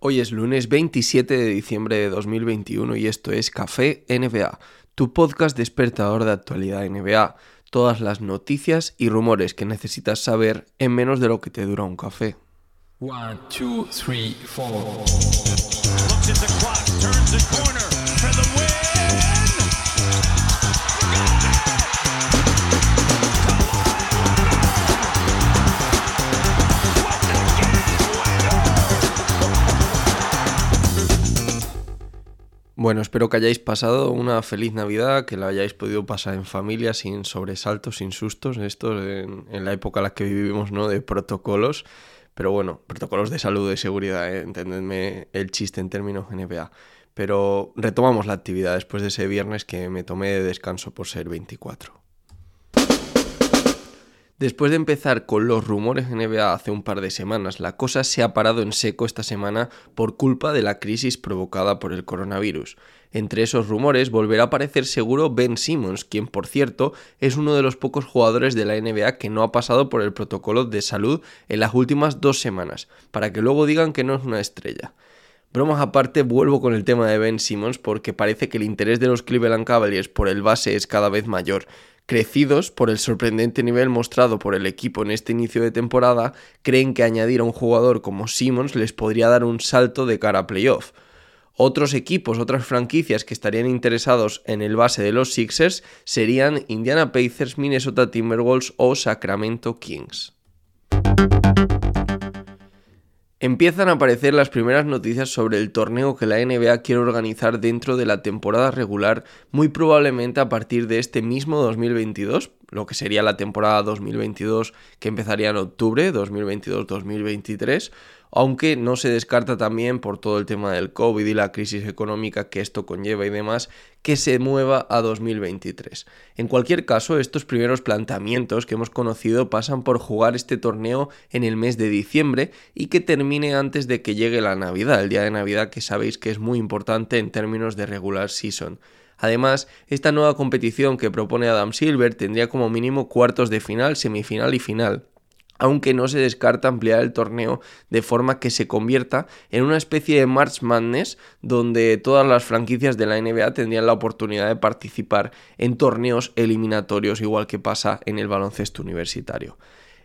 Hoy es lunes 27 de diciembre de 2021 y esto es Café NBA, tu podcast despertador de actualidad NBA. Todas las noticias y rumores que necesitas saber en menos de lo que te dura un café. One, two, three, Bueno, espero que hayáis pasado una feliz Navidad, que la hayáis podido pasar en familia sin sobresaltos, sin sustos, esto en, la época en la que vivimos, ¿no? De protocolos, pero bueno, protocolos de salud, y seguridad, ¿eh? entendedme el chiste en términos NBA. Pero retomamos la actividad después de ese viernes que me tomé de descanso por ser 24. Después de empezar con los rumores NBA hace un par de semanas, la cosa se ha parado en seco esta semana por culpa de la crisis provocada por el coronavirus. Entre esos rumores volverá a aparecer seguro Ben Simmons, quien por cierto es uno de los pocos jugadores de la NBA que no ha pasado por el protocolo de salud en las últimas dos semanas, para que luego digan que no es una estrella. Bromas aparte, vuelvo con el tema de Ben Simmons porque parece que el interés de los Cleveland Cavaliers por el base es cada vez mayor crecidos por el sorprendente nivel mostrado por el equipo en este inicio de temporada, creen que añadir a un jugador como Simmons les podría dar un salto de cara a playoff. Otros equipos, otras franquicias que estarían interesados en el base de los Sixers serían Indiana Pacers, Minnesota Timberwolves o Sacramento Kings. Empiezan a aparecer las primeras noticias sobre el torneo que la NBA quiere organizar dentro de la temporada regular, muy probablemente a partir de este mismo 2022, lo que sería la temporada 2022 que empezaría en octubre, 2022-2023, aunque no se descarta también por todo el tema del COVID y la crisis económica que esto conlleva y demás, que se mueva a 2023. En cualquier caso, estos primeros planteamientos que hemos conocido pasan por jugar este torneo en el mes de diciembre y que termine antes de que llegue la Navidad, el día de Navidad que sabéis que es muy importante en términos de regular season. Además, esta nueva competición que propone Adam Silver tendría como mínimo cuartos de final, semifinal y final aunque no se descarta ampliar el torneo de forma que se convierta en una especie de March Madness donde todas las franquicias de la NBA tendrían la oportunidad de participar en torneos eliminatorios igual que pasa en el baloncesto universitario.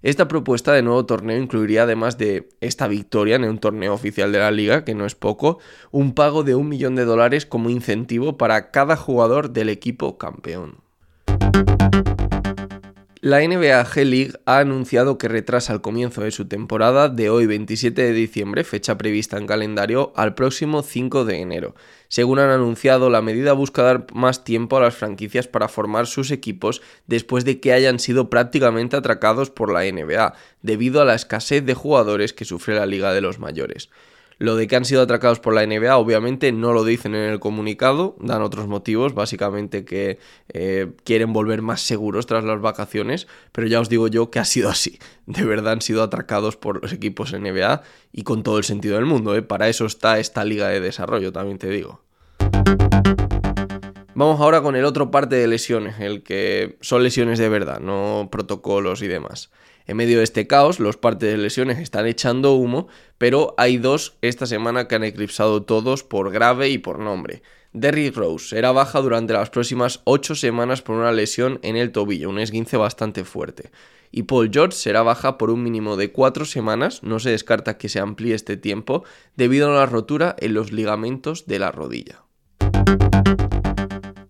Esta propuesta de nuevo torneo incluiría, además de esta victoria en un torneo oficial de la liga, que no es poco, un pago de un millón de dólares como incentivo para cada jugador del equipo campeón. La NBA G-League ha anunciado que retrasa el comienzo de su temporada de hoy 27 de diciembre, fecha prevista en calendario, al próximo 5 de enero. Según han anunciado, la medida busca dar más tiempo a las franquicias para formar sus equipos después de que hayan sido prácticamente atracados por la NBA, debido a la escasez de jugadores que sufre la Liga de los Mayores. Lo de que han sido atracados por la NBA, obviamente no lo dicen en el comunicado, dan otros motivos, básicamente que eh, quieren volver más seguros tras las vacaciones, pero ya os digo yo que ha sido así. De verdad han sido atracados por los equipos NBA y con todo el sentido del mundo, ¿eh? para eso está esta liga de desarrollo, también te digo. Vamos ahora con el otro parte de lesiones, el que son lesiones de verdad, no protocolos y demás. En medio de este caos, los partes de lesiones están echando humo, pero hay dos esta semana que han eclipsado todos por grave y por nombre. Derrick Rose será baja durante las próximas 8 semanas por una lesión en el tobillo, un esguince bastante fuerte. Y Paul George será baja por un mínimo de 4 semanas, no se descarta que se amplíe este tiempo, debido a la rotura en los ligamentos de la rodilla.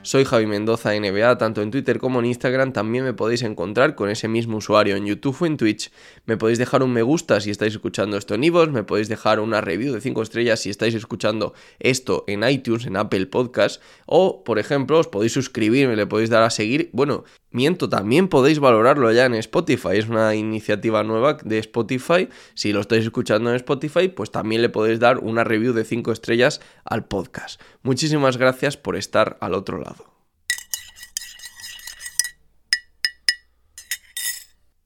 Soy Javi Mendoza NBA, tanto en Twitter como en Instagram. También me podéis encontrar con ese mismo usuario en YouTube o en Twitch. Me podéis dejar un me gusta si estáis escuchando esto en iVoox, me podéis dejar una review de 5 estrellas si estáis escuchando esto en iTunes, en Apple Podcast. O, por ejemplo, os podéis suscribir, me le podéis dar a seguir. Bueno, miento, también podéis valorarlo ya en Spotify. Es una iniciativa nueva de Spotify. Si lo estáis escuchando en Spotify, pues también le podéis dar una review de 5 estrellas al podcast. Muchísimas gracias por estar al otro lado.